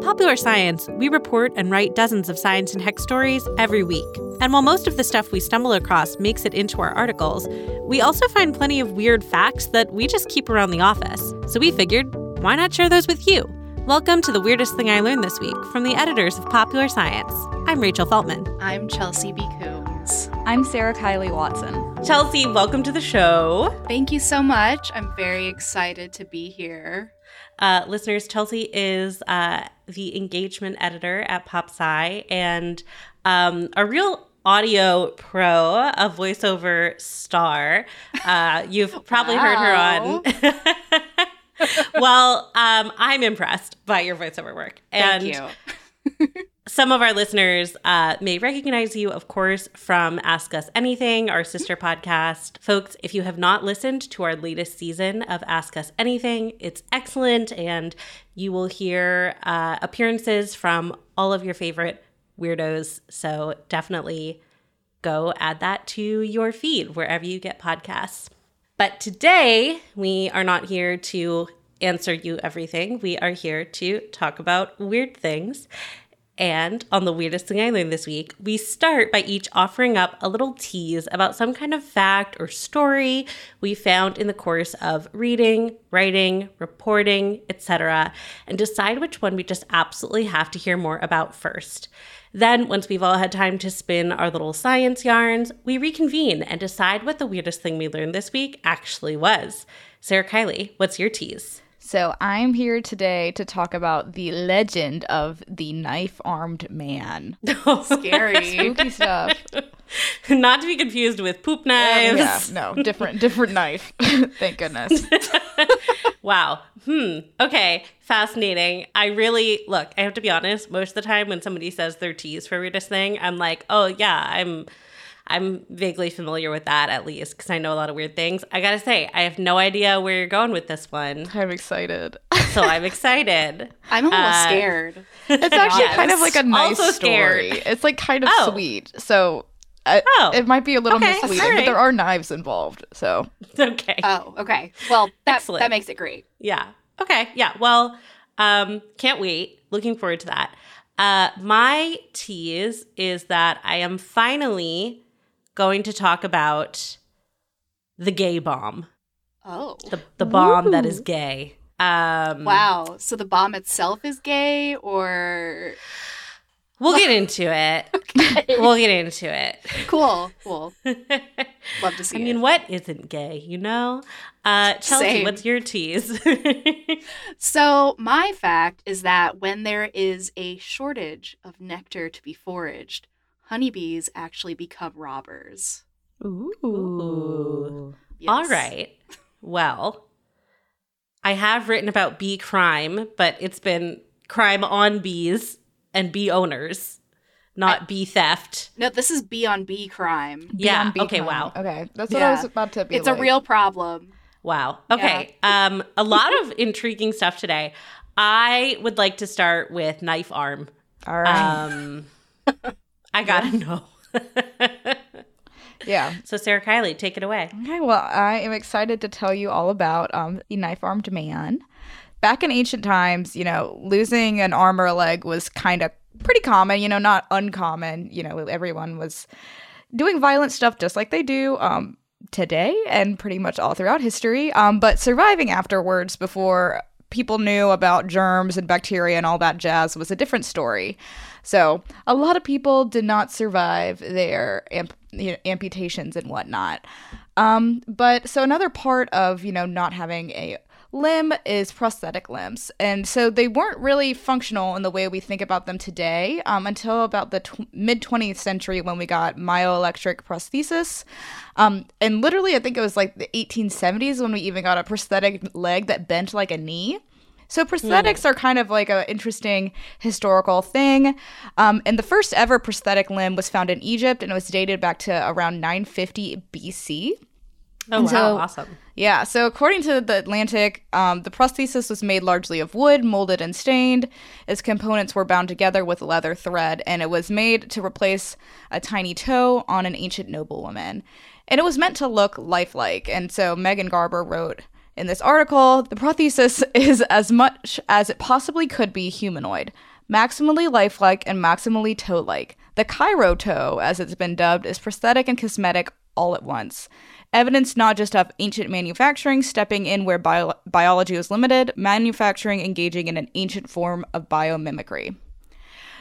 At Popular Science, we report and write dozens of science and tech stories every week. And while most of the stuff we stumble across makes it into our articles, we also find plenty of weird facts that we just keep around the office. So we figured, why not share those with you? Welcome to the weirdest thing I learned this week from the editors of Popular Science. I'm Rachel Feltman. I'm Chelsea B. Coombs. I'm Sarah Kiley Watson. Chelsea, welcome to the show. Thank you so much. I'm very excited to be here. Uh, listeners, Chelsea is uh, the engagement editor at PopSci and um, a real audio pro, a voiceover star. Uh, you've probably heard her on. well, um, I'm impressed by your voiceover work. And Thank you. some of our listeners uh, may recognize you, of course, from Ask Us Anything, our sister podcast. Folks, if you have not listened to our latest season of Ask Us Anything, it's excellent, and you will hear uh, appearances from all of your favorite weirdos. So definitely go add that to your feed wherever you get podcasts. But today, we are not here to answer you everything. We are here to talk about weird things. And on the weirdest thing I learned this week, we start by each offering up a little tease about some kind of fact or story we found in the course of reading, writing, reporting, etc., and decide which one we just absolutely have to hear more about first. Then, once we've all had time to spin our little science yarns, we reconvene and decide what the weirdest thing we learned this week actually was. Sarah Kiley, what's your tease? So, I'm here today to talk about the legend of the knife armed man. Scary. Spooky stuff. Not to be confused with poop knives. yeah, no, different, different knife. Thank goodness. Wow. Hmm. Okay. Fascinating. I really look. I have to be honest. Most of the time, when somebody says their tease for weirdest thing, I'm like, oh yeah, I'm, I'm vaguely familiar with that at least because I know a lot of weird things. I gotta say, I have no idea where you're going with this one, I'm excited. so I'm excited. I'm a little Uh, scared. It's actually Yes. kind of like a nice Also story. scared. It's like kind of Oh. sweet. So. I, Oh. it might be a little Okay, misleading, alright. but there are knives involved. So okay. Oh, okay. Well, that Excellent. that makes it great. Yeah. Okay. Yeah. Well, um, can't wait. Looking forward to that. Uh, my tease is that I am finally going to talk about the gay bomb, Oh. the the bomb that is gay. Um, Wow. So the bomb itself is gay or We'll get into it. We'll get into it. cool. Cool. Love to see I mean, it. what isn't gay? You know. Uh, Chelsea, Same. what's your tease? So, my fact is that when there is a shortage of nectar to be foraged, honeybees actually become robbers. Ooh. Yes. All right. Well, I have written about bee crime, but it's been crime on bees and bee owners, not bee theft. No, this is bee on bee crime. yeah. Bee Okay. crime. Wow. Okay, that's what Yeah. I was about to be. It's a real problem. Wow. Okay. Um, a lot of intriguing stuff today. I would like to start with knife arm. All right. Um, I gotta know. yeah. so Sarah Kiley, take it away. Okay, well, I am excited to tell you all about um, the knife armed man. Back in ancient times, you know, losing an arm or a leg was kind of pretty common, you know, not uncommon. You know, everyone was doing violent stuff just like they do um, today and pretty much all throughout history. Um, but surviving afterwards before people knew about germs and bacteria and all that jazz was a different story. So a lot of people did not survive their amp- you know, amputations and whatnot. Um, but so another part of you know not having a limb is prosthetic limbs, and so they weren't really functional in the way we think about them today um, until about the tw- mid 20th century when we got myoelectric prosthesis. Um, and literally, I think it was like the 1870s when we even got a prosthetic leg that bent like a knee. So prosthetics are kind of like an interesting historical thing. Um, and the first ever prosthetic limb was found in Egypt, and it was dated back to around 950 BC. Oh And wow, so- awesome. Yeah, so according to the Atlantic, um, the prosthesis was made largely of wood, molded and stained. Its components were bound together with leather thread, and it was made to replace a tiny toe on an ancient noblewoman. And it was meant to look lifelike. And so Megan Garber wrote in this article the prosthesis is as much as it possibly could be humanoid, maximally lifelike and maximally toe like. The Cairo toe, as it's been dubbed, is prosthetic and cosmetic all at once. Evidence not just of ancient manufacturing stepping in where bio- biology was limited, manufacturing engaging in an ancient form of biomimicry.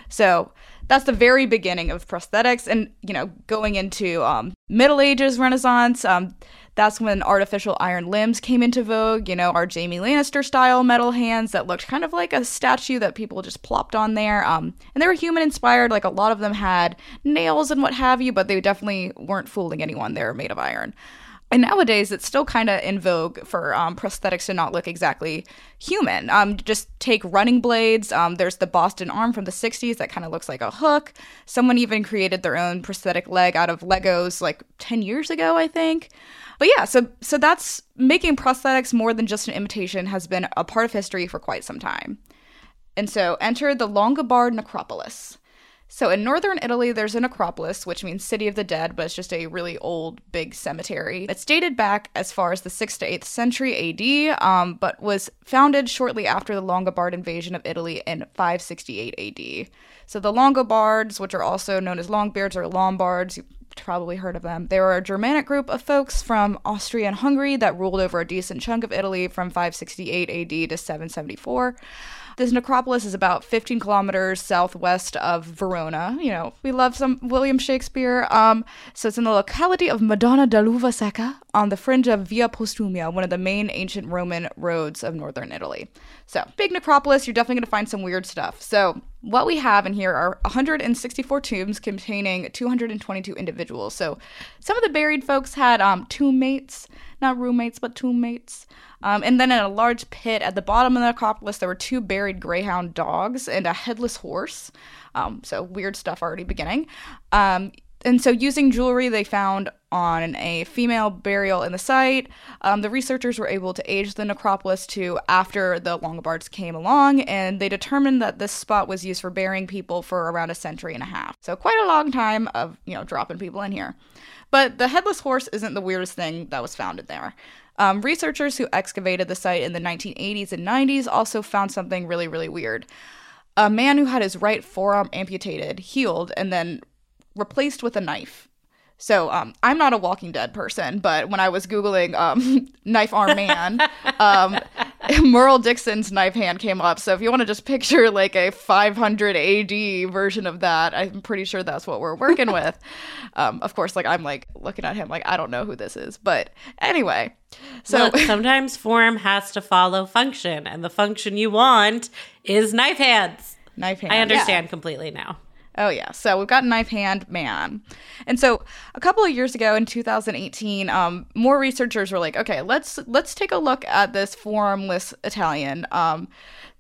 So that's the very beginning of prosthetics, and you know, going into um, Middle Ages, Renaissance. Um, that's when artificial iron limbs came into vogue. You know, our Jamie Lannister style metal hands that looked kind of like a statue that people just plopped on there. Um, and they were human inspired. Like a lot of them had nails and what have you, but they definitely weren't fooling anyone. They were made of iron. And nowadays, it's still kind of in vogue for um, prosthetics to not look exactly human. Um, just take running blades. Um, there's the Boston arm from the 60s that kind of looks like a hook. Someone even created their own prosthetic leg out of Legos like 10 years ago, I think. But yeah, so so that's making prosthetics more than just an imitation has been a part of history for quite some time. And so enter the Longobard necropolis. So in northern Italy, there's an necropolis, which means city of the dead, but it's just a really old, big cemetery. It's dated back as far as the 6th to 8th century AD, um, but was founded shortly after the Longobard invasion of Italy in 568 AD. So the Longobards, which are also known as Longbeards or Lombards, you've probably heard of them. They were a Germanic group of folks from Austria and Hungary that ruled over a decent chunk of Italy from 568 AD to 774. This necropolis is about 15 kilometers southwest of Verona. You know, we love some William Shakespeare. Um, so it's in the locality of Madonna dell'Uva Secca on the fringe of Via Postumia, one of the main ancient Roman roads of northern Italy. So, big necropolis, you're definitely going to find some weird stuff. So, what we have in here are 164 tombs containing 222 individuals. So, some of the buried folks had um, tomb mates, not roommates, but tomb mates. Um, and then in a large pit at the bottom of the necropolis, there were two buried greyhound dogs and a headless horse. Um, so weird stuff already beginning. Um, and so, using jewelry they found on a female burial in the site, um, the researchers were able to age the necropolis to after the Longobards came along, and they determined that this spot was used for burying people for around a century and a half. So, quite a long time of you know dropping people in here. But the headless horse isn't the weirdest thing that was found in there. Um, researchers who excavated the site in the 1980s and 90s also found something really, really weird. A man who had his right forearm amputated, healed, and then replaced with a knife. So um, I'm not a Walking Dead person, but when I was googling um, knife arm man, um, Merle Dixon's knife hand came up. So if you want to just picture like a 500 AD version of that, I'm pretty sure that's what we're working with. Um, of course, like I'm like looking at him like I don't know who this is, but anyway. So Look, sometimes form has to follow function, and the function you want is knife hands. knife hand. I understand completely now. Oh yeah. So we've got knife hand man. And so a couple of years ago in 2018, um, more researchers were like, okay, let's let's take a look at this formless Italian. Um,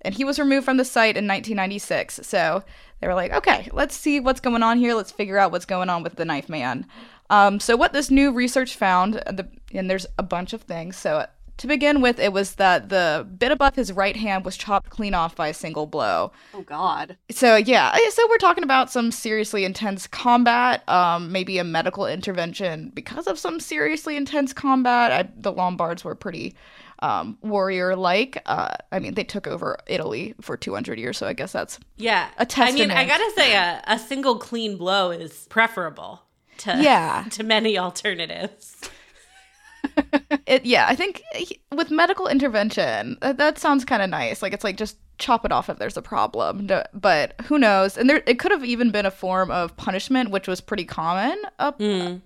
and he was removed from the site in 1996. So they were like, okay, let's see what's going on here. Let's figure out what's going on with the knife man. Um, so what this new research found, the, and there's a bunch of things. So to begin with, it was that the bit above his right hand was chopped clean off by a single blow. Oh God. So yeah, so we're talking about some seriously intense combat, um, maybe a medical intervention because of some seriously intense combat. I, the Lombards were pretty um, warrior like. Uh, I mean, they took over Italy for 200 years, so I guess that's Yeah. A testament. I mean, I gotta say, a, a single clean blow is preferable to Yeah. to many alternatives. It. Yeah, I think with medical intervention, that, that sounds kind of nice. Like it's like just chop it off if there's a problem. But who knows? And there, it could have even been a form of punishment, which was pretty common up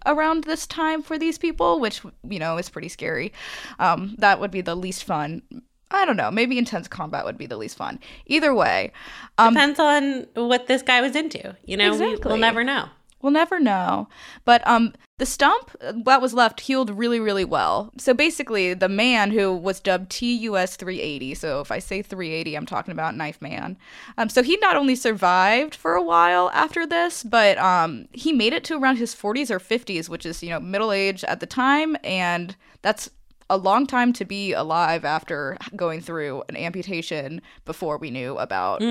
around this time for these people, which you know is pretty scary. Um, that would be the least fun. I don't know. Maybe intense combat would be the least fun. Either way, um, Depends on what this guy was into. You know, we, we'll never know. We'll never know. But um the stump uh, that was left healed really really well. So basically the man who was dubbed TUS 380. So if I say 380 I'm talking about Knife Man. Um so he not only survived for a while after this, but um he made it to around his 40s or 50s, which is, you know, middle age at the time and that's a long time to be alive after going through an amputation before we knew about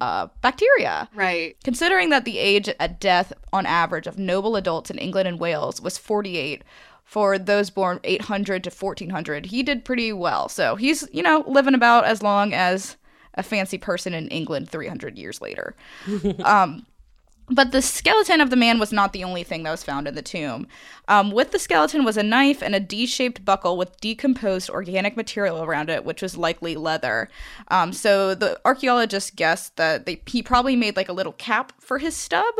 uh, bacteria. Right. Considering that the age at death on average of noble adults in England and Wales was 48 for those born 800 to 1400, he did pretty well. So he's, you know, living about as long as a fancy person in England 300 years later. um, but the skeleton of the man was not the only thing that was found in the tomb. Um, with the skeleton was a knife and a D shaped buckle with decomposed organic material around it, which was likely leather. Um, so the archaeologists guessed that they, he probably made like a little cap for his stub,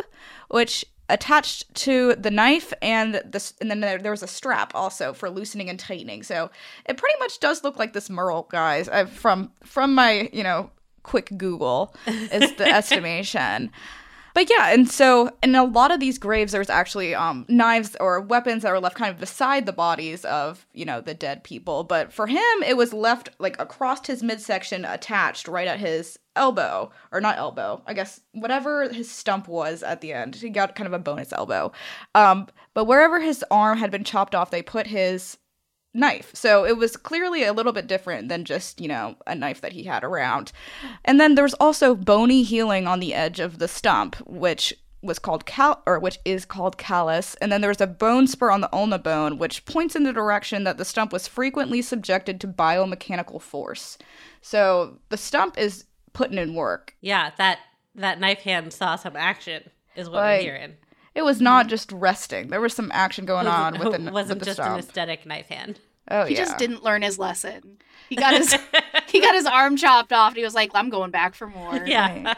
which attached to the knife and this and then there, there was a strap also for loosening and tightening so it pretty much does look like this merle guys i from from my you know quick google is the estimation but yeah, and so in a lot of these graves, there's actually um, knives or weapons that were left kind of beside the bodies of you know the dead people. But for him, it was left like across his midsection, attached right at his elbow, or not elbow, I guess whatever his stump was at the end. He got kind of a bonus elbow. Um, but wherever his arm had been chopped off, they put his knife. So it was clearly a little bit different than just, you know, a knife that he had around. And then there was also bony healing on the edge of the stump, which was called cal or which is called callus and then there was a bone spur on the ulna bone which points in the direction that the stump was frequently subjected to biomechanical force so the stump is putting in work Yeah, that that knife hand saw some action, is what Like, we're hearing. It was not just resting there was some action going on with the, It wasn't with the just an aesthetic knife hand. oh yeah. He yeah just didn't learn his lesson. He got his he got his arm chopped off and he was like, I'm going back for more. Yeah.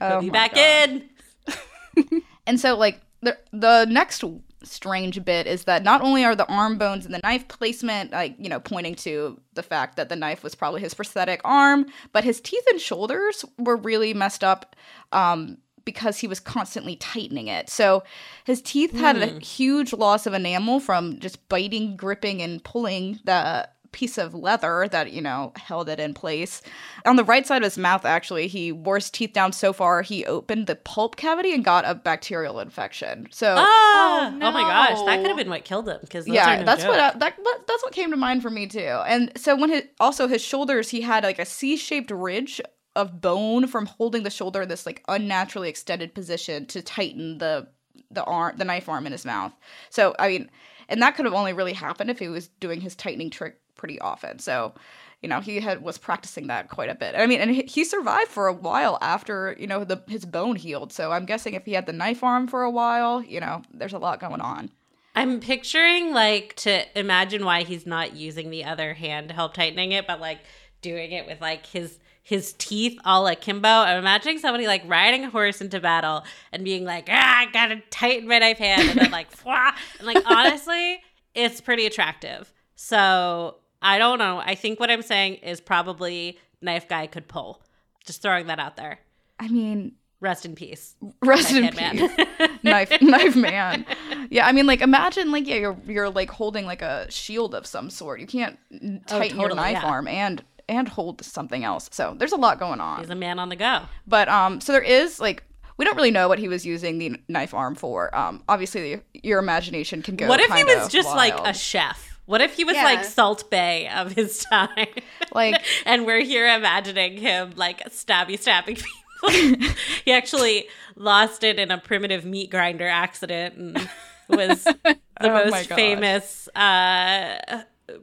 Oh Put me back God. in. And so, like, the, the next strange bit is that not only are the arm bones and the knife placement, like, you know, pointing to the fact that the knife was probably his prosthetic arm, but his teeth and shoulders were really messed up um, because he was constantly tightening it. So his teeth had a huge loss of enamel from just biting, gripping, and pulling the piece of leather that you know held it in place. On the right side of his mouth actually he wore his teeth down so far he opened the pulp cavity and got a bacterial infection. So Ah, Oh, oh, my gosh, that could have been what killed him. Because yeah that's what I, that, what- that's what came to mind for me too. And so when his also his shoulders he had like a c-shaped ridge of bone from holding the shoulder in this like unnaturally extended position to tighten the the arm the knife arm in his mouth. So i mean and that could have only really happened if he was doing his tightening trick pretty often. So you know he had was practicing that quite a bit. I mean and he, survived for a while after you know the his bone healed. So i'm guessing if he had the knife arm for a while you know there's a lot going on. I'm picturing like to imagine why he's not using the other hand to help tightening it, but like doing it with like his his teeth all akimbo. I'm imagining somebody like riding a horse into battle and being like, ah, I gotta tighten my knife hand, and then like, Fwah! and like honestly, it's pretty attractive. So I don't know. I think what I'm saying is probably knife guy could pull. Just throwing that out there. I mean, Rest in peace. Rest in peace, Man. knife knife man. Yeah, I mean, like imagine like yeah, you're you're like holding like a shield of some sort. You can't Oh, tighten your knife yeah. arm and and hold something else. So there's a lot going on. He's a man on the go. But um, so there is like we don't really know what he was using the knife arm for. Um, obviously your imagination can go. What if he was just like a chef? What if he was Yeah. like Salt Bae of his time? Like- and we're here imagining him like stabby stabbing people. he actually lost it in a primitive meat grinder accident and was the Oh most famous uh,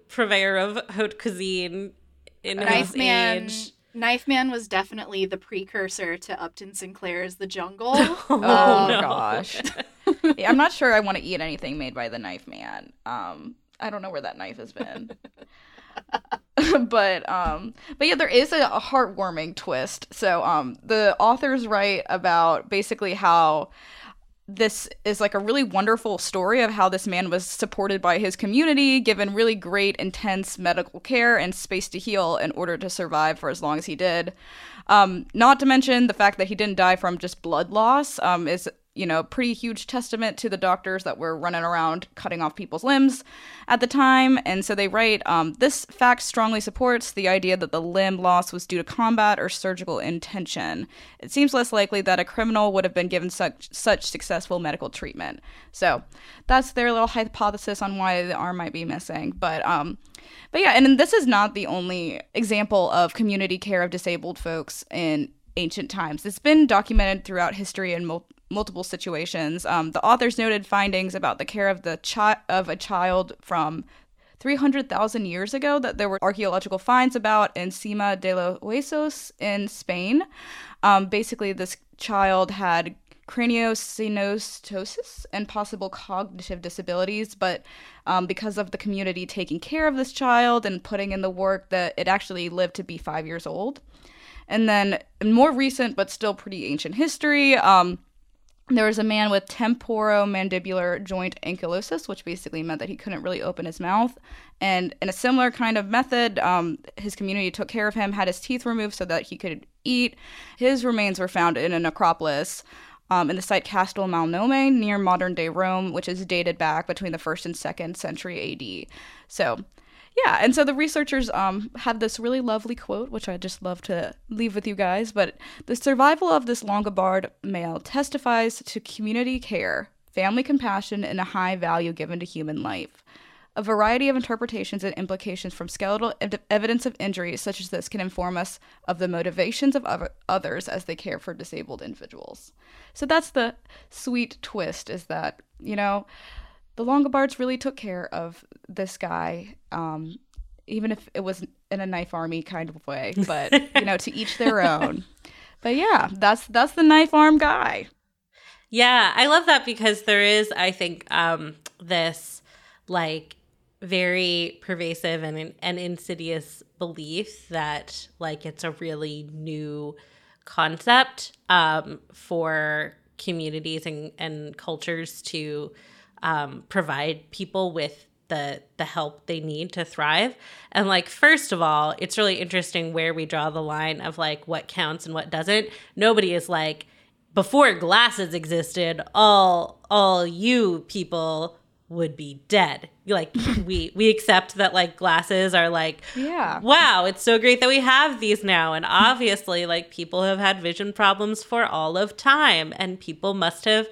purveyor of haute cuisine in Knife his Man. age. Knife Man was definitely the precursor to Upton Sinclair's The Jungle. Oh Oh, no. gosh. yeah, I'm not sure I want to eat anything made by the knife man. Um, I don't know where that knife has been. but um but yeah there is a, a heartwarming twist so um the authors write about basically how this is like a really wonderful story of how this man was supported by his community, given really great, intense medical care and space to heal in order to survive for as long as he did. Um, not to mention the fact that he didn't die from just blood loss um, is, you know, pretty huge testament to the doctors that were running around cutting off people's limbs at the time. And so they write um, this fact strongly supports the idea that the limb loss was due to combat or surgical intention. It seems less likely that a criminal would have been given such such successful medical treatment. So that's their little hypothesis on why the arm might be missing. But um, but yeah, and this is not the only example of community care of disabled folks in ancient times. It's been documented throughout history in mul- multiple situations. Um, the authors noted findings about the care of the chi- of a child from 300,000 years ago that there were archaeological finds about in Sima de los Huesos in Spain. Um, basically, this child had craniosynostoses and possible cognitive disabilities, but um, because of the community taking care of this child and putting in the work, that it actually lived to be five years old. And then, more recent but still pretty ancient history, um, there was a man with temporomandibular joint ankylosis, which basically meant that he couldn't really open his mouth. And in a similar kind of method, um, his community took care of him, had his teeth removed so that he could eat. His remains were found in a necropolis um, in the site Castel Malnome near modern day Rome, which is dated back between the first and second century AD. So, yeah, and so the researchers um, have this really lovely quote, which I just love to leave with you guys. But the survival of this Longobard male testifies to community care, family compassion, and a high value given to human life. A variety of interpretations and implications from skeletal ev- evidence of injury such as this can inform us of the motivations of other- others as they care for disabled individuals. So that's the sweet twist is that, you know, the Longobards really took care of this guy, um, even if it was in a knife army kind of way. But you know, to each their own. But yeah, that's that's the knife arm guy. Yeah, I love that because there is, I think, um, this like very pervasive and and insidious belief that like it's a really new concept um, for communities and, and cultures to um, provide people with the the help they need to thrive. And like first of all, it's really interesting where we draw the line of like what counts and what doesn't. Nobody is like before glasses existed, all all you people would be dead. Like we we accept that like glasses are like Yeah. wow, it's so great that we have these now. And obviously, like people have had vision problems for all of time, and people must have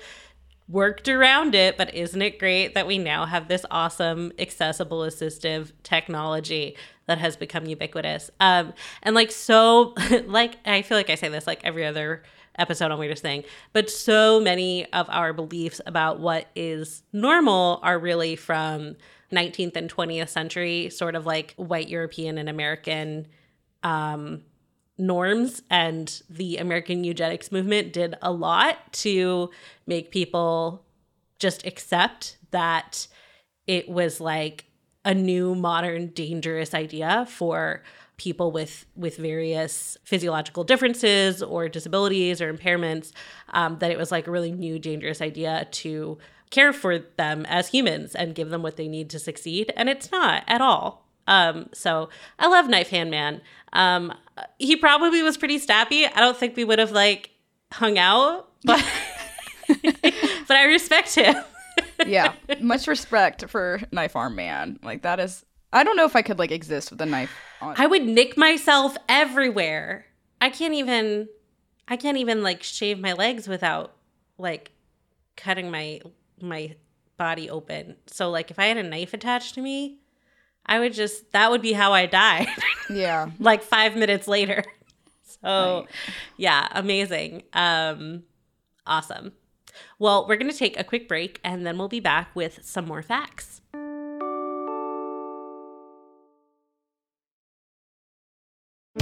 worked around it. But isn't it great that we now have this awesome, accessible, assistive technology that has become ubiquitous? Um, and like so, like I feel like I say this like every other episode on Weirdest Thing, but so many of our beliefs about what is normal are really from 19th and 20th century sort of like white European and American um, norms. And the American eugenics movement did a lot to make people just accept that it was like a new, modern, dangerous idea for people with with various physiological differences or disabilities or impairments um, that it was like a really new dangerous idea to care for them as humans and give them what they need to succeed and it's not at all um, so i love knife hand man um, he probably was pretty snappy i don't think we would have like hung out, but but I respect him. yeah, much respect for Knife Arm Man. Like that is I don't know if I could like exist with a knife on. I would nick myself everywhere. I can't even I can't even like shave my legs without like cutting my my body open. So like if I had a knife attached to me, I would just that would be how I died. Yeah. like 5 minutes later. So right. yeah, amazing. Um awesome. Well, we're going to take a quick break and then we'll be back with some more facts.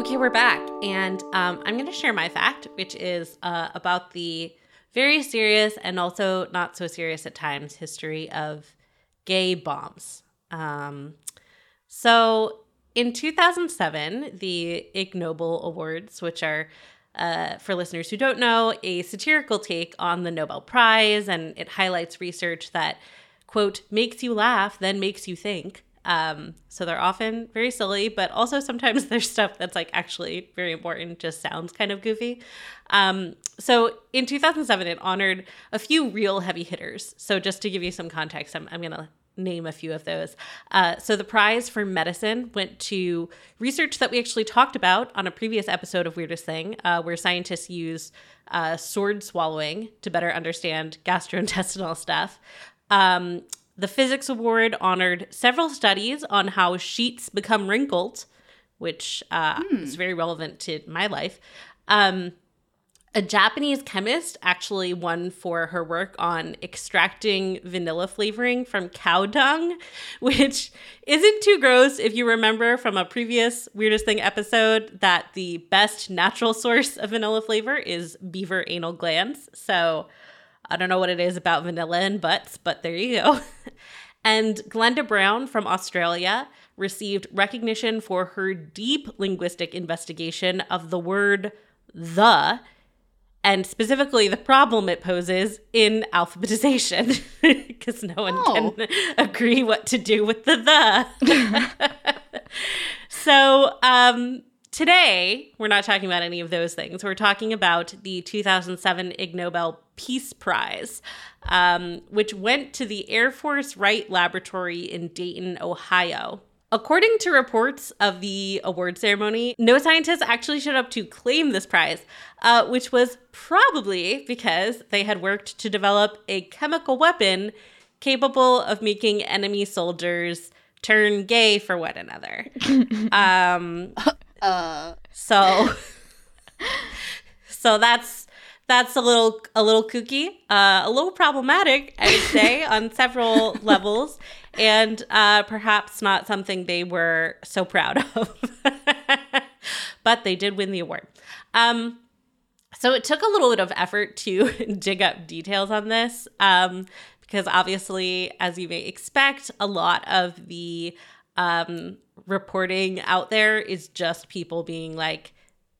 Okay, we're back, and um, I'm going to share my fact, which is uh, about the very serious and also not so serious at times history of gay bombs. Um, so, in 2007, the Ig Nobel Awards, which are uh, for listeners who don't know, a satirical take on the Nobel Prize, and it highlights research that, quote, makes you laugh, then makes you think. Um, so they're often very silly, but also sometimes there's stuff that's like actually very important, just sounds kind of goofy. Um, so in 2007, it honored a few real heavy hitters. So just to give you some context, I'm, I'm going to name a few of those. Uh, so the prize for medicine went to research that we actually talked about on a previous episode of Weirdest Thing, uh, where scientists use uh, sword swallowing to better understand gastrointestinal stuff. Um, the Physics Award honored several studies on how sheets become wrinkled, which uh, mm. is very relevant to my life. Um, a Japanese chemist actually won for her work on extracting vanilla flavoring from cow dung, which isn't too gross if you remember from a previous Weirdest Thing episode that the best natural source of vanilla flavor is beaver anal glands. So I don't know what it is about vanilla and butts, but there you go. and Glenda Browne from Australia received recognition for her deep linguistic investigation of the word the and specifically the problem it poses in alphabetization because no one oh. can agree what to do with the the. so um, Today, we're not talking about any of those things. We're talking about the 2007 Ig Nobel Peace Prize, um, which went to the Air Force Wright Laboratory in Dayton, Ohio. According to reports of the award ceremony, no scientists actually showed up to claim this prize, uh, which was probably because they had worked to develop a chemical weapon capable of making enemy soldiers turn gay for one another. um, uh. So, so that's that's a little a little kooky, uh, a little problematic, I would say, on several levels, and uh, perhaps not something they were so proud of. but they did win the award. Um, so it took a little bit of effort to dig up details on this, um, because obviously, as you may expect, a lot of the um, reporting out there is just people being like,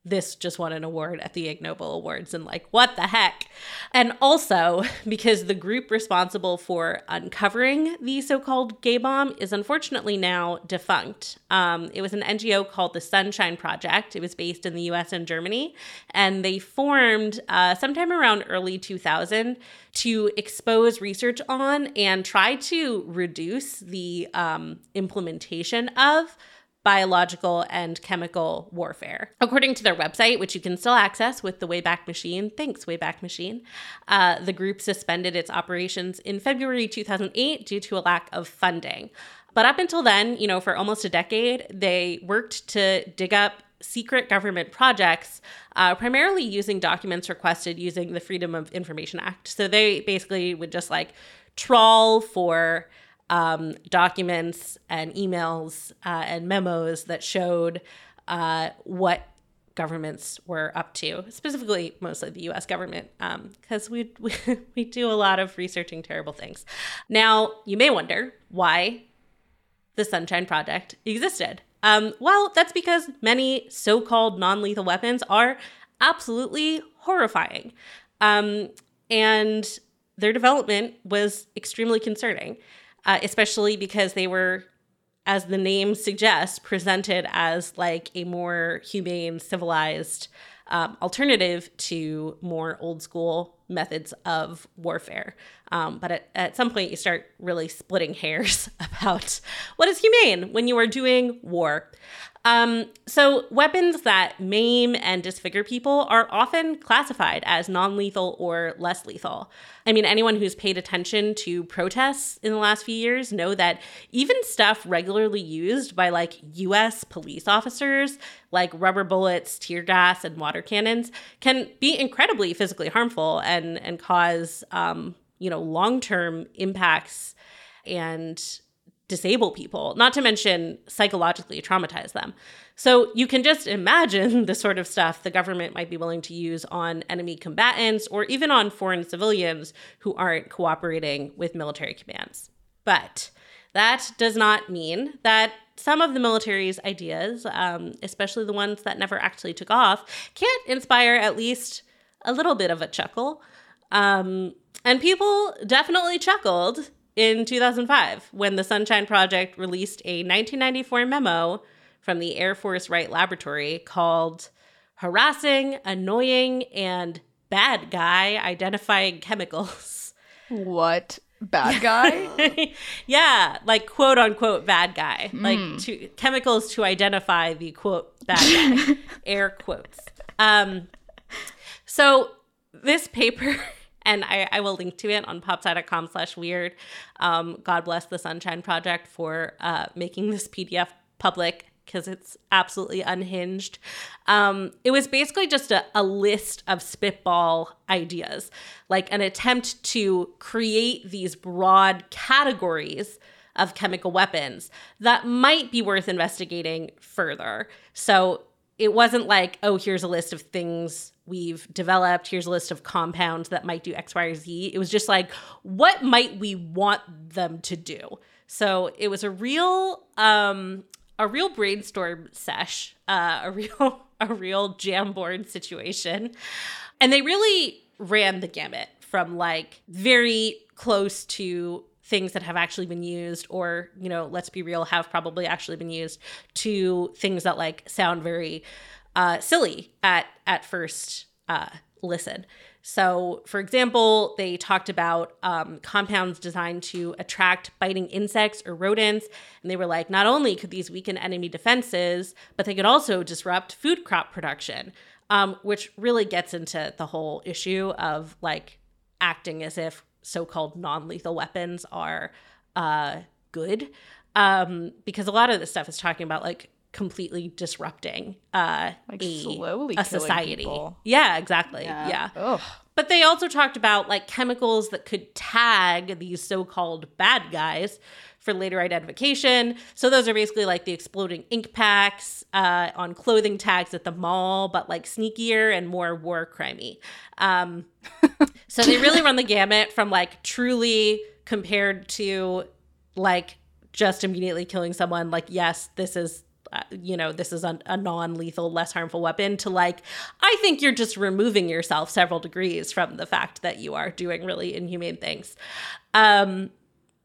this just won an award at the Ig Nobel Awards and like what the heck? And also because the group responsible for uncovering the so-called gay bomb is unfortunately now defunct. Um, it was an ngo called the sunshine project. It was based in the us and germany and they formed uh, sometime around early 2000 to expose research on and try to reduce the um, implementation of biological and chemical warfare. According to their website, which you can still access with the Wayback Machine, thanks, Wayback Machine, uh, the group suspended its operations in February 2008 due to a lack of funding. But up until then, you know, for almost a decade, they worked to dig up secret government projects, uh, primarily using documents requested using the Freedom of Information Act. So they basically would just like trawl for um, documents and emails uh, and memos that showed uh, what governments were up to, specifically mostly the US government, because um, we, we, we do a lot of researching terrible things. Now, you may wonder why the Sunshine Project existed. Um, well, that's because many so called non lethal weapons are absolutely horrifying. Um, and their development was extremely concerning uh, especially because they were, as the name suggests, presented as like a more humane, civilized um, alternative to more old school methods of warfare. Um, but at, at some point, you start really splitting hairs about what is humane when you are doing war. Um, so, weapons that maim and disfigure people are often classified as non lethal or less lethal. I mean, anyone who's paid attention to protests in the last few years know that even stuff regularly used by like US police officers, like rubber bullets, tear gas, and water cannons, can be incredibly physically harmful and, and cause, um, you know, long term impacts and disable people, not to mention psychologically traumatize them. So you can just imagine the sort of stuff the government might be willing to use on enemy combatants or even on foreign civilians who aren't cooperating with military commands. But that does not mean that some of the military's ideas, um, especially the ones that never actually took off, can't inspire at least a little bit of a chuckle. Um, and people definitely chuckled in 2005 when the Sunshine Project released a 1994 memo from the Air Force Wright Laboratory called Harassing, Annoying, and Bad Guy Identifying Chemicals. What? Bad guy? yeah, like quote unquote bad guy. Mm. Like to, chemicals to identify the quote bad guy. Air quotes. Um, so this paper and I, I, will link to it on popsci.com slash weird. Um, God bless the Sunshine Project for uh, making this PDF public because it's absolutely unhinged. Um, it was basically just a, a list of spitball ideas, like an attempt to create these broad categories of chemical weapons that might be worth investigating further. So it wasn't like, oh, here's a list of things we've developed. Here's a list of compounds that might do X, Y, or Z. It was just like, what might we want them to do? So it was a real, um, a real brainstorm sesh, uh, a real, a real Jamboard situation, and they really ran the gamut from like very close to things that have actually been used or you know let's be real have probably actually been used to things that like sound very uh, silly at at first uh, listen. So for example they talked about um, compounds designed to attract biting insects or rodents and they were like not only could these weaken enemy defenses but they could also disrupt food crop production um, which really gets into the whole issue of like acting as if so-called non-lethal weapons are uh, good um, because a lot of this stuff is talking about like completely disrupting uh, like a, slowly a society. People. Yeah, exactly. Yeah. yeah. But they also talked about like chemicals that could tag these so-called bad guys for later identification. So those are basically like the exploding ink packs uh, on clothing tags at the mall, but like sneakier and more war crimey. Um, so they really run the gamut from like truly compared to like just immediately killing someone. Like yes, this is uh, you know, this is a, a non lethal, less harmful weapon to like, I think you're just removing yourself several degrees from the fact that you are doing really inhumane things. Um,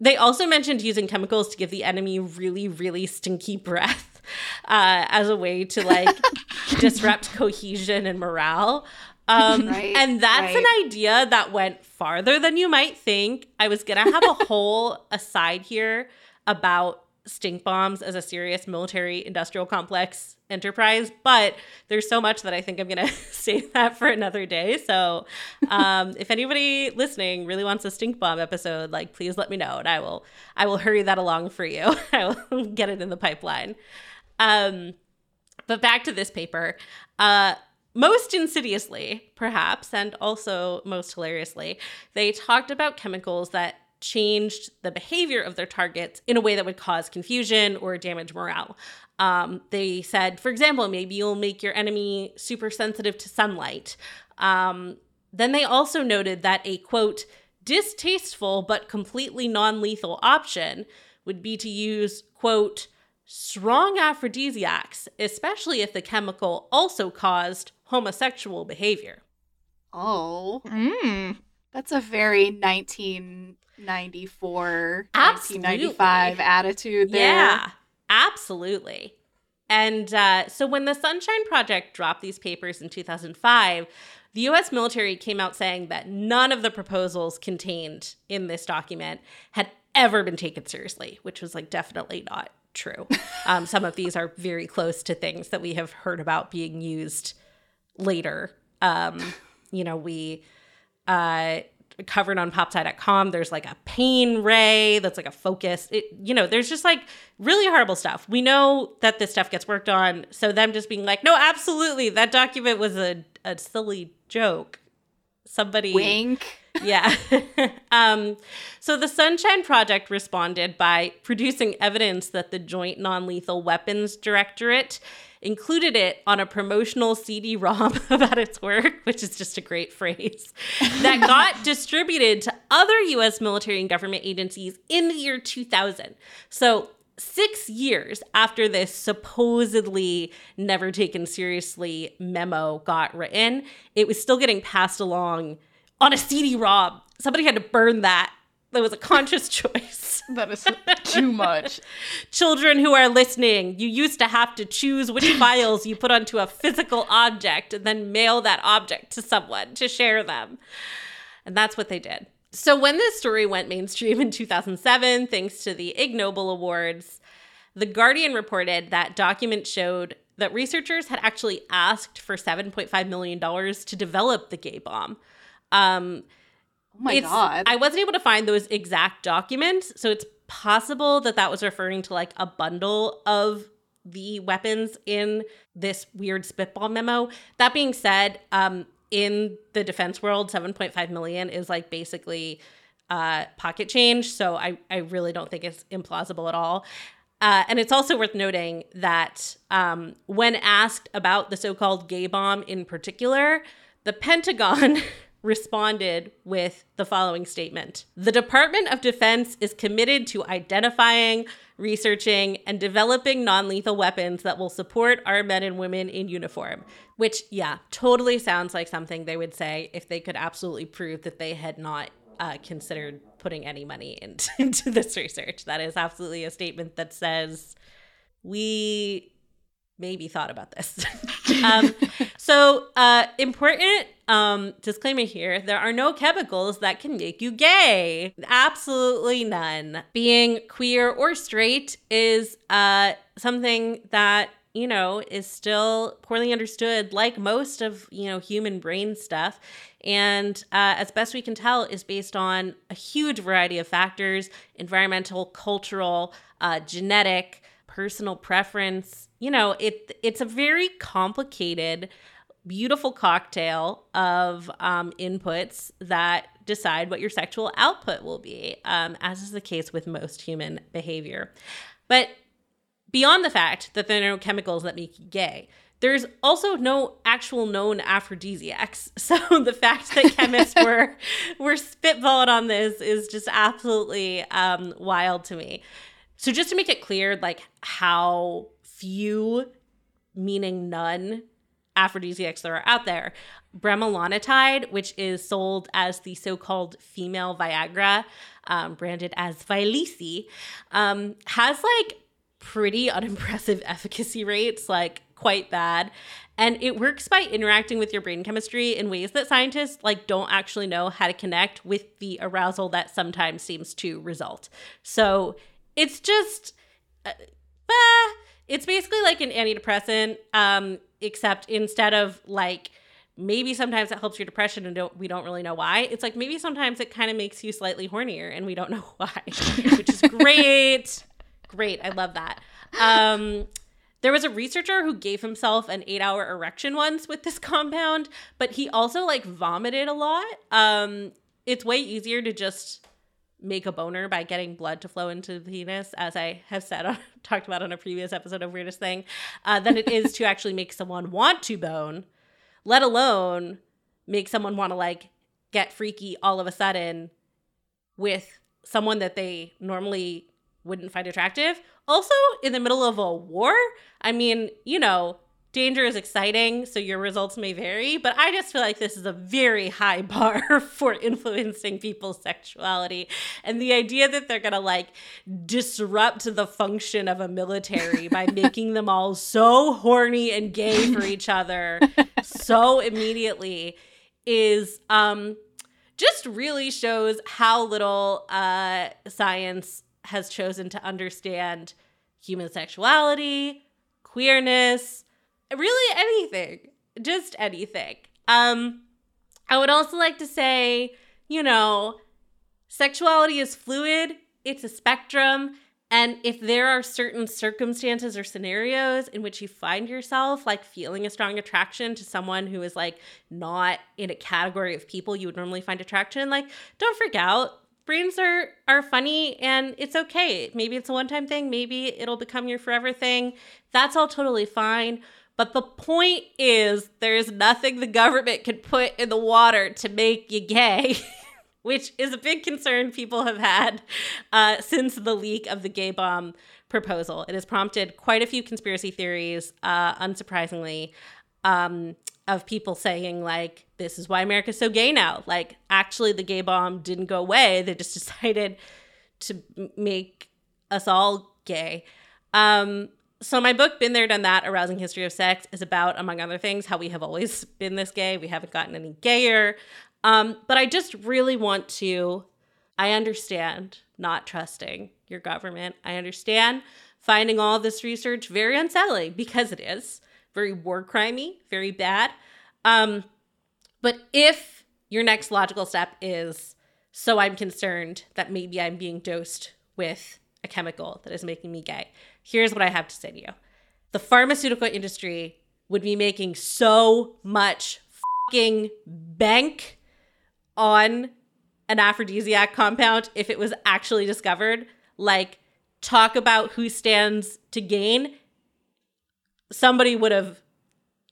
they also mentioned using chemicals to give the enemy really, really stinky breath uh, as a way to like disrupt cohesion and morale. Um, right, and that's right. an idea that went farther than you might think. I was going to have a whole aside here about stink bombs as a serious military industrial complex enterprise but there's so much that i think i'm going to save that for another day. So um, if anybody listening really wants a stink bomb episode like please let me know and i will i will hurry that along for you. I will get it in the pipeline. Um, but back to this paper. Uh, most insidiously, perhaps, and also most hilariously, they talked about chemicals that changed the behavior of their targets in a way that would cause confusion or damage morale. Um, they said, for example, maybe you'll make your enemy super sensitive to sunlight. Um, then they also noted that a quote, distasteful but completely non lethal option would be to use, quote, strong aphrodisiacs, especially if the chemical also caused homosexual behavior. Oh. Mm. That's a very 1994, absolutely. 1995 attitude there. Yeah, absolutely. And uh, so when the Sunshine Project dropped these papers in 2005, the US military came out saying that none of the proposals contained in this document had ever been taken seriously, which was like definitely not true. Um, some of these are very close to things that we have heard about being used later. Um, you know, we uh, covered on popsci.com. There's like a pain ray that's like a focus. It, you know, there's just like really horrible stuff. We know that this stuff gets worked on. So them just being like, no, absolutely, that document was a, a silly joke. Somebody wink. Yeah. um, so the Sunshine Project responded by producing evidence that the Joint Non Lethal Weapons Directorate included it on a promotional CD ROM about its work, which is just a great phrase, that got distributed to other US military and government agencies in the year 2000. So, six years after this supposedly never taken seriously memo got written, it was still getting passed along on a CD ROM. Somebody had to burn that that was a conscious choice. That is too much. Children who are listening, you used to have to choose which files you put onto a physical object and then mail that object to someone to share them. And that's what they did. So when this story went mainstream in 2007, thanks to the Ig Nobel Awards, The Guardian reported that documents showed that researchers had actually asked for $7.5 million to develop the gay bomb. Um, Oh my it's, god. I wasn't able to find those exact documents, so it's possible that that was referring to like a bundle of the weapons in this weird spitball memo. That being said, um in the defense world, 7.5 million is like basically uh pocket change, so I I really don't think it's implausible at all. Uh, and it's also worth noting that um, when asked about the so called gay bomb in particular, the Pentagon responded with the following statement The Department of Defense is committed to identifying, researching, and developing non lethal weapons that will support our men and women in uniform. Which, yeah, totally sounds like something they would say if they could absolutely prove that they had not uh, considered putting any money into, into this research. That is absolutely a statement that says, we maybe thought about this. um, so, uh, important um, disclaimer here there are no chemicals that can make you gay. Absolutely none. Being queer or straight is uh, something that you know is still poorly understood like most of you know human brain stuff and uh, as best we can tell is based on a huge variety of factors environmental cultural uh, genetic personal preference you know it it's a very complicated beautiful cocktail of um, inputs that decide what your sexual output will be, um, as is the case with most human behavior. But beyond the fact that there are no chemicals that make you gay, there's also no actual known aphrodisiacs. So the fact that chemists were were spitballing on this is just absolutely um, wild to me. So just to make it clear, like how few, meaning none, aphrodisiacs that are out there. Bremelanotide, which is sold as the so called female Viagra, um, branded as Vyleesi, um, has like pretty unimpressive efficacy rates, like quite bad. And it works by interacting with your brain chemistry in ways that scientists like don't actually know how to connect with the arousal that sometimes seems to result. So it's just uh, ah, it's basically like an antidepressant um except instead of like maybe sometimes it helps your depression and don't, we don't really know why. It's like maybe sometimes it kind of makes you slightly hornier and we don't know why, which is great. great. I love that. Um, there was a researcher who gave himself an eight hour erection once with this compound, but he also like vomited a lot. Um, it's way easier to just make a boner by getting blood to flow into the penis, as I have said, on, talked about on a previous episode of Weirdest Thing, uh, than it is to actually make someone want to bone, let alone make someone want to like get freaky all of a sudden with someone that they normally wouldn't find attractive. Also, in the middle of a war, I mean, you know, danger is exciting, so your results may vary, but I just feel like this is a very high bar for influencing people's sexuality. And the idea that they're gonna like disrupt the function of a military by making them all so horny and gay for each other so immediately is um just really shows how little uh science has chosen to understand human sexuality, queerness, really anything, just anything. Um, I would also like to say, you know, sexuality is fluid, it's a spectrum. And if there are certain circumstances or scenarios in which you find yourself like feeling a strong attraction to someone who is like not in a category of people you would normally find attraction, like don't freak out. Brains are are funny and it's okay. Maybe it's a one-time thing, maybe it'll become your forever thing. That's all totally fine. But the point is, there's nothing the government can put in the water to make you gay, which is a big concern people have had uh, since the leak of the gay bomb proposal. It has prompted quite a few conspiracy theories, uh, unsurprisingly, um, of people saying, like, this is why America's so gay now. Like, actually, the gay bomb didn't go away. They just decided to make us all gay. Um, so my book been there done that arousing history of sex is about among other things how we have always been this gay. We haven't gotten any gayer. Um, but i just really want to i understand not trusting your government. I understand finding all this research very unsettling because it is very war crimey very bad. Um, but if your next logical step is so i'm concerned that maybe i'm being dosed with a chemical that is making me gay here's what I have to say to you the pharmaceutical industry would be making so much fucking bank on an aphrodisiac compound if it was actually discovered. Like, talk about who stands to gain. Somebody would have,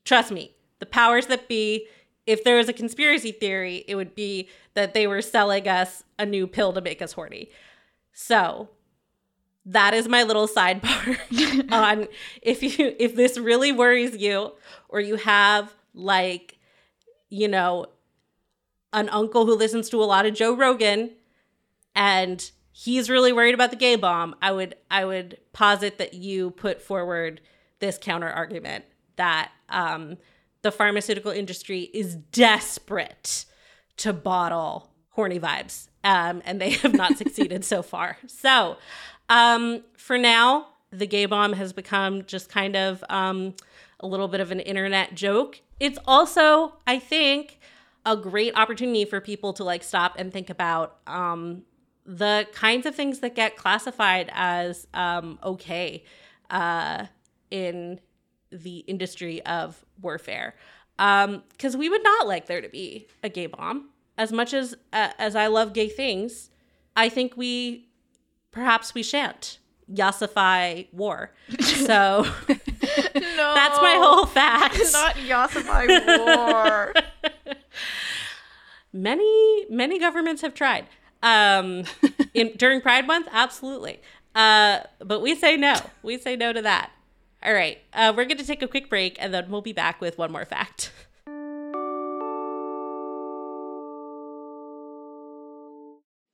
trust me, the powers that be, if there was a conspiracy theory, it would be that they were selling us a new pill to make us horny. So, that is my little sidebar on if you if this really worries you or you have like you know an uncle who listens to a lot of Joe Rogan and he's really worried about the gay bomb i would i would posit that you put forward this counter argument that um, the pharmaceutical industry is desperate to bottle horny vibes um, and they have not succeeded so far. So um, for now, the gay bomb has become just kind of um, a little bit of an internet joke. It's also, I think, a great opportunity for people to like stop and think about um, the kinds of things that get classified as um, okay uh, in the industry of warfare. Because um, we would not like there to be a gay bomb. As much as uh, as I love gay things, I think we perhaps we shan't yassify war. So no, that's my whole fact. Not yassify war. many many governments have tried. Um, in during Pride Month, absolutely. Uh, but we say no. We say no to that. All right, uh, we're going to take a quick break and then we'll be back with one more fact.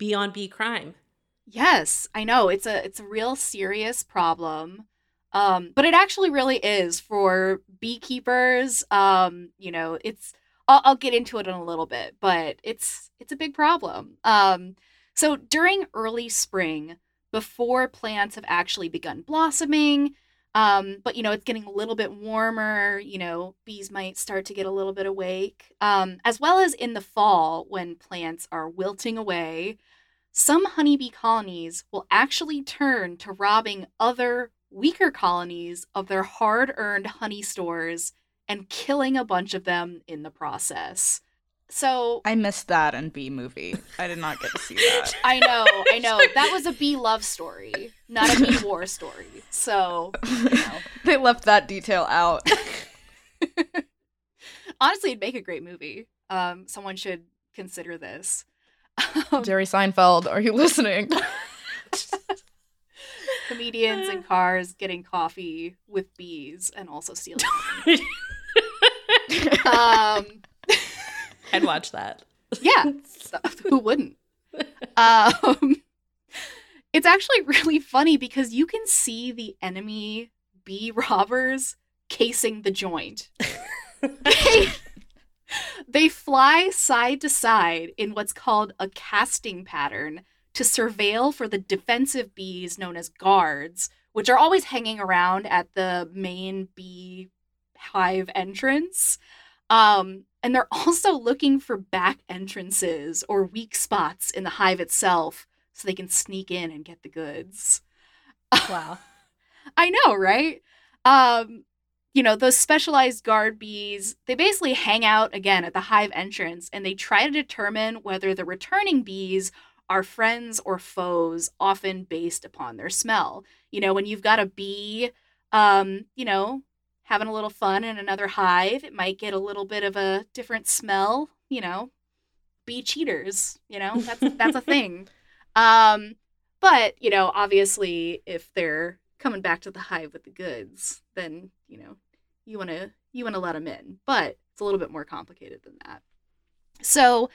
Bee-on-Bee Crime. Yes, I know. It's a it's a real serious problem. Um, but it actually really is for beekeepers. Um, you know, it's I'll, I'll get into it in a little bit, but it's it's a big problem. Um, so during early spring, before plants have actually begun blossoming, um, but you know, it's getting a little bit warmer, you know, bees might start to get a little bit awake. Um, as well as in the fall when plants are wilting away, some honeybee colonies will actually turn to robbing other weaker colonies of their hard-earned honey stores and killing a bunch of them in the process. So I missed that in Bee movie. I did not get to see that. I know, I know. That was a bee love story, not a bee war story. So you know. they left that detail out. honestly, it'd make a great movie. Um, someone should consider this. Um, Jerry Seinfeld, are you listening? comedians in cars getting coffee with bees and also stealing. um, I'd watch that. yeah, so- who wouldn't? Um, it's actually really funny because you can see the enemy bee robbers casing the joint. they, fly side to side in what's called a casting pattern to surveil for the defensive bees known as guards, which are always hanging around at the main bee hive entrance. Um, and they're also looking for back entrances or weak spots in the hive itself so they can sneak in and get the goods. Wow. I know, right? Um, you know, those specialized guard bees, they basically hang out again at the hive entrance and they try to determine whether the returning bees are friends or foes, often based upon their smell. You know, when you've got a bee, um, you know, having a little fun in another hive, it might get a little bit of a different smell, you know, bee cheaters, you know, that's that's a thing. Um, but, you know, obviously if they're coming back to the hive with the goods, then, you know, you want to you want to let them in. But it's a little bit more complicated than that. So,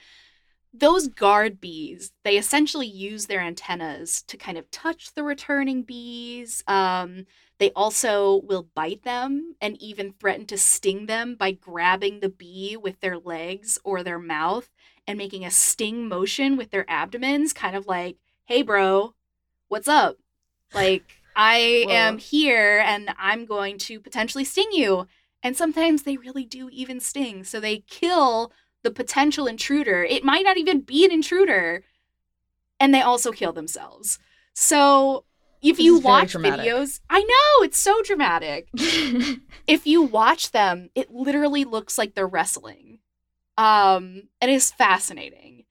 those guard bees, they essentially use their antennas to kind of touch the returning bees. Um, they also will bite them and even threaten to sting them by grabbing the bee with their legs or their mouth and making a sting motion with their abdomens, kind of like, hey, bro, what's up? Like, I am here and I'm going to potentially sting you. And sometimes they really do even sting. So they kill the potential intruder. It might not even be an intruder. And they also kill themselves. So if you watch videos, I know it's so dramatic. if you watch them, it literally looks like they're wrestling. Um, and it's fascinating.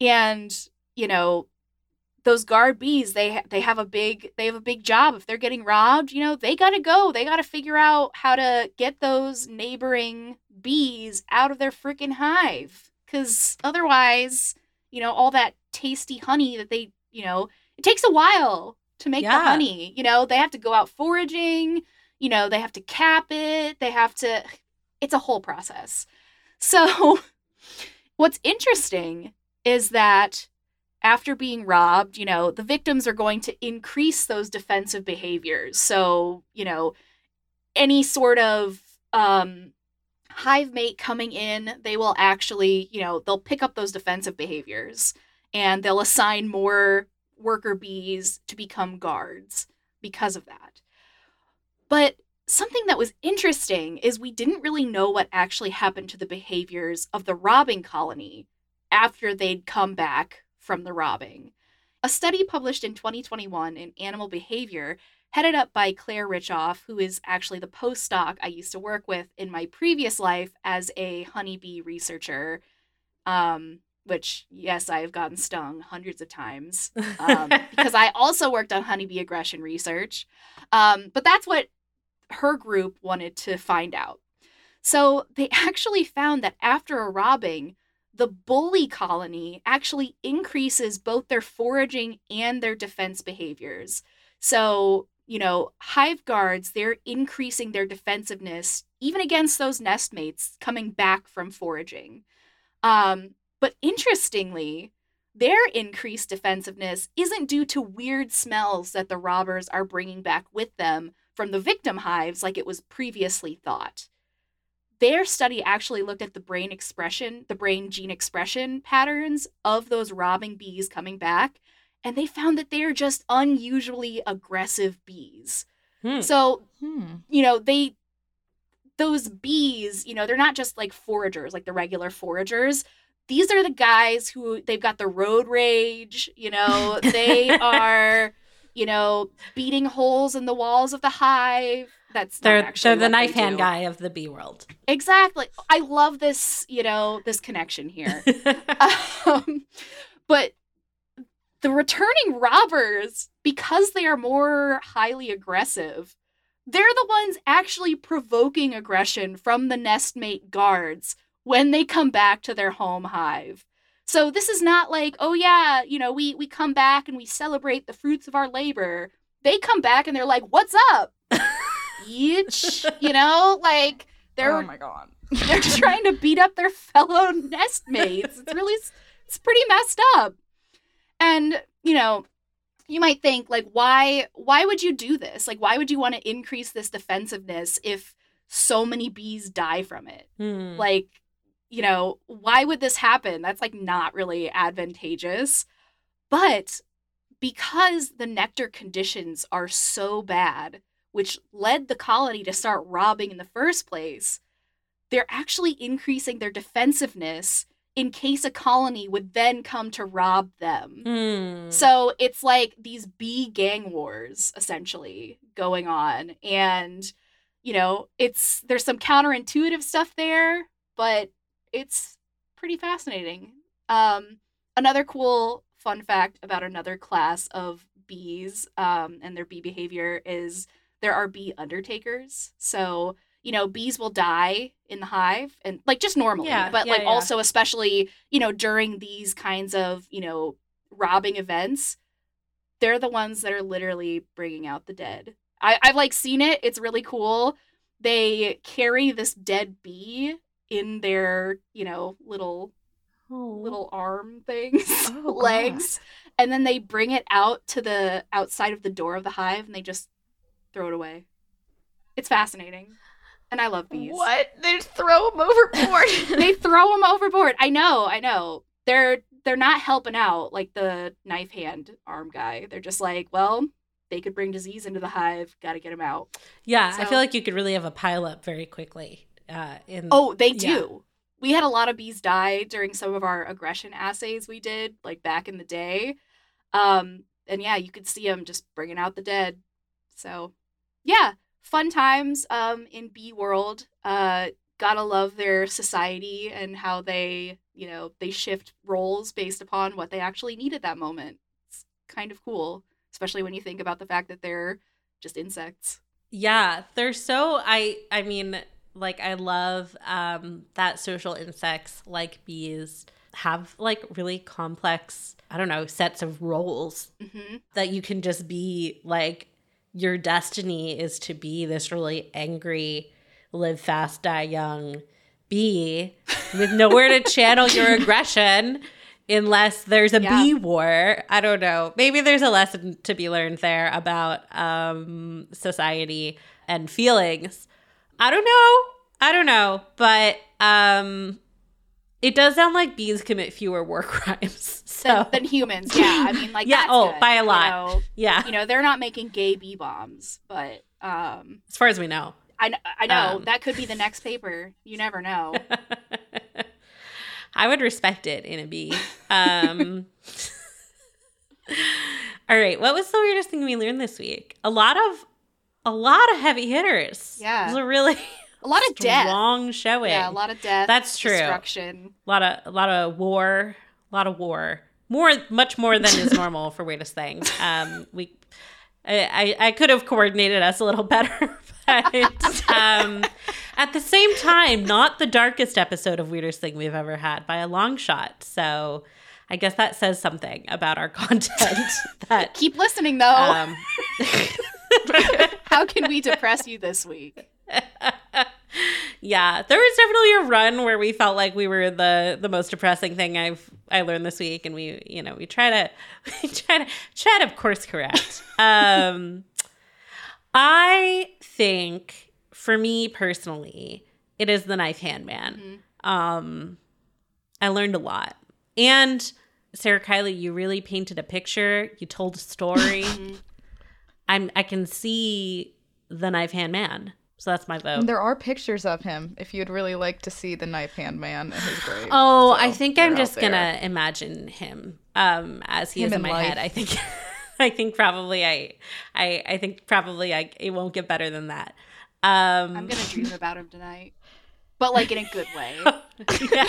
And, you know, those guard bees, they they have a big they have a big job. If they're getting robbed, you know, they got to go. They got to figure out how to get those neighboring bees out of their freaking hive cuz otherwise, you know, all that tasty honey that they, you know, it takes a while to make the honey. You know, they have to go out foraging, you know, they have to cap it, they have to it's a whole process. So what's interesting is that after being robbed, you know, the victims are going to increase those defensive behaviors. So, you know, any sort of um hive mate coming in, they will actually, you know, they'll pick up those defensive behaviors and they'll assign more worker bees to become guards because of that. But something that was interesting is we didn't really know what actually happened to the behaviors of the robbing colony after they'd come back from the robbing. A study published in 2021 in Animal Behavior, headed up by Claire Rittschof, who is actually the postdoc I used to work with in my previous life as a honeybee researcher. Um, which, yes, I have gotten stung hundreds of times um, because I also worked on honeybee aggression research. Um, but that's what her group wanted to find out. So they actually found that after a robbing, the bully colony actually increases both their foraging and their defense behaviors. So, you know, hive guards, they're increasing their defensiveness even against those nest mates coming back from foraging. Um, but interestingly, their increased defensiveness isn't due to weird smells that the robbers are bringing back with them from the victim hives like it was previously thought. Their study actually looked at the brain expression, the brain gene expression patterns of those robbing bees coming back, and they found that they are just unusually aggressive bees. Hmm. So, Hmm. you know, they those bees, you know, they're not just like foragers, like the regular foragers. These are the guys who they've got the road rage, you know, they are, you know, beating holes in the walls of the hive. That's They're they're the knife hand do. guy of the bee world. Exactly. I love this, you know, this connection here. um, but the returning robbers, because they are more highly aggressive, they're the ones actually provoking aggression from the nestmate guards when they come back to their home hive. So this is not like, oh yeah, you know, we we come back and we celebrate the fruits of our labor. They come back and they're like, "What's up?" Each, you know, like they're oh my god. they're trying to beat up their fellow nestmates. It's really it's pretty messed up. And, you know, you might think like why why would you do this? Like why would you want to increase this defensiveness if so many bees die from it? Hmm. Like, you know, why would this happen? That's like not really advantageous. But because the nectar conditions are so bad, which led the colony to start robbing in the first place, they're actually increasing their defensiveness in case a colony would then come to rob them. Hmm. So it's like these bee gang wars essentially going on. And, you know, it's there's some counterintuitive stuff there, but it's pretty fascinating. Um, another cool fun fact about another class of bees um, and their bee behavior is there are bee undertakers. So, you know, bees will die in the hive and like just normally, Yeah, but yeah, like yeah. also especially, you know, during these kinds of, you know, robbing events, they're the ones that are literally bringing out the dead. I, I've like seen it. It's really cool. They carry this dead bee in their, you know, little oh. little arm things, oh, legs, and then they bring it out to the outside of the door of the hive and they just throw it away. It's fascinating. And I love bees. What? They just throw them overboard. they throw them overboard. I know, I know. They're they're not helping out like the knife hand arm guy. They're just like, well, they could bring disease into the hive. Got to get them out. Yeah, I feel like you could really have a pile up very quickly. Uh, in Oh, they yeah. do. We had a lot of bees die during some of our aggression assays we did, like back in the day. Um, and yeah, you could see them just bringing out the dead. So, yeah, fun times um, in bee world. Uh, gotta love their society and how they, you know, they shift roles based upon what they actually need at that moment. It's kind of cool, especially when you think about the fact that they're just insects. Yeah, they're so I I mean, like I love um that social insects like bees have like really complex, I don't know, sets of roles hmm that you can just be like your destiny is to be this really angry live fast die young bee with nowhere to channel your aggression unless there's a Yeah. bee war. I don't know. Maybe there's a lesson to be learned there about um society and feelings. I don't know. I don't know. But um it does sound like bees commit fewer war crimes so Than, than humans, yeah. I mean, like Yeah, oh, good, by a you lot. know? yeah you know they're not making gay bee bombs but um as far as we know i, I know Um. that could be the next paper you never know I would respect it in a bee. Um, all right, what was the weirdest thing we learned this week? A lot of, a lot of heavy hitters. Yeah. it was a really a lot of death strong showing. yeah a lot of death That's true. destruction a lot of, a lot of war, a lot of war. More, much more than is normal for weirdest thing. Um, we, I, I, I could have coordinated us a little better, but um, at the same time, not the darkest episode of weirdest thing we've ever had by a long shot. So, I guess that says something about our content. that keep listening though um, how can we depress you this week yeah, there was definitely a run where we felt like we were the the most depressing thing I've I learned this week, and we you know we try to we try to try to of course correct. um, I think for me personally, it is the knife hand man. Um, I learned a lot, and Sarah Kiley, you really painted a picture. You told a story. I'm I can see the knife hand man. So that's my vote. And there are pictures of him if you'd really like to see the knife hand man at his grave. Oh, So, I think I'm just gonna imagine him um as he Him is in in my life. head. I think I think probably I I I think probably I it won't get better than that. Um i'm gonna dream about him tonight but like in a good way yeah.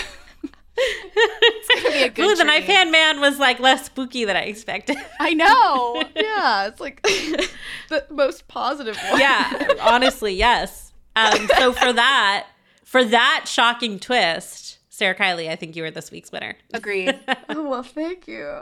It's gonna be a good Ooh, the knife dream. hand man was like less spooky than I expected. i know Yeah, it's like the most positive one. yeah, honestly, yes. Um so for that for that shocking twist, Sarah Kiley, I think you were this week's winner. agreed Oh, well, thank you.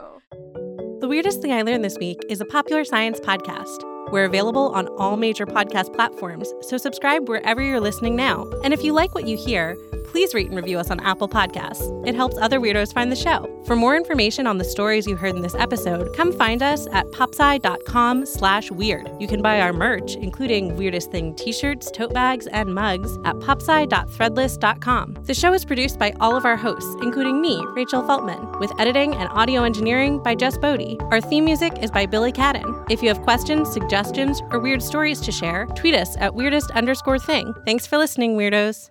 The Weirdest Thing I Learned This Week is a popular science podcast. We're available on all major podcast platforms, so subscribe wherever you're listening now. And if you like what you hear, please rate and review us on Apple Podcasts. It helps other weirdos find the show. For more information on the stories you heard in this episode, come find us at popsci.com slash weird. You can buy our merch, including Weirdest Thing t-shirts, tote bags, and mugs at popsci.threadless.com. The show is produced by all of our hosts, including me, Rachel Feltman, with editing and audio engineering by Jess Boddy. Our theme music is by Billy Cadden. If you have questions, suggestions, or weird stories to share, tweet us at weirdest underscore thing. Thanks for listening, weirdos.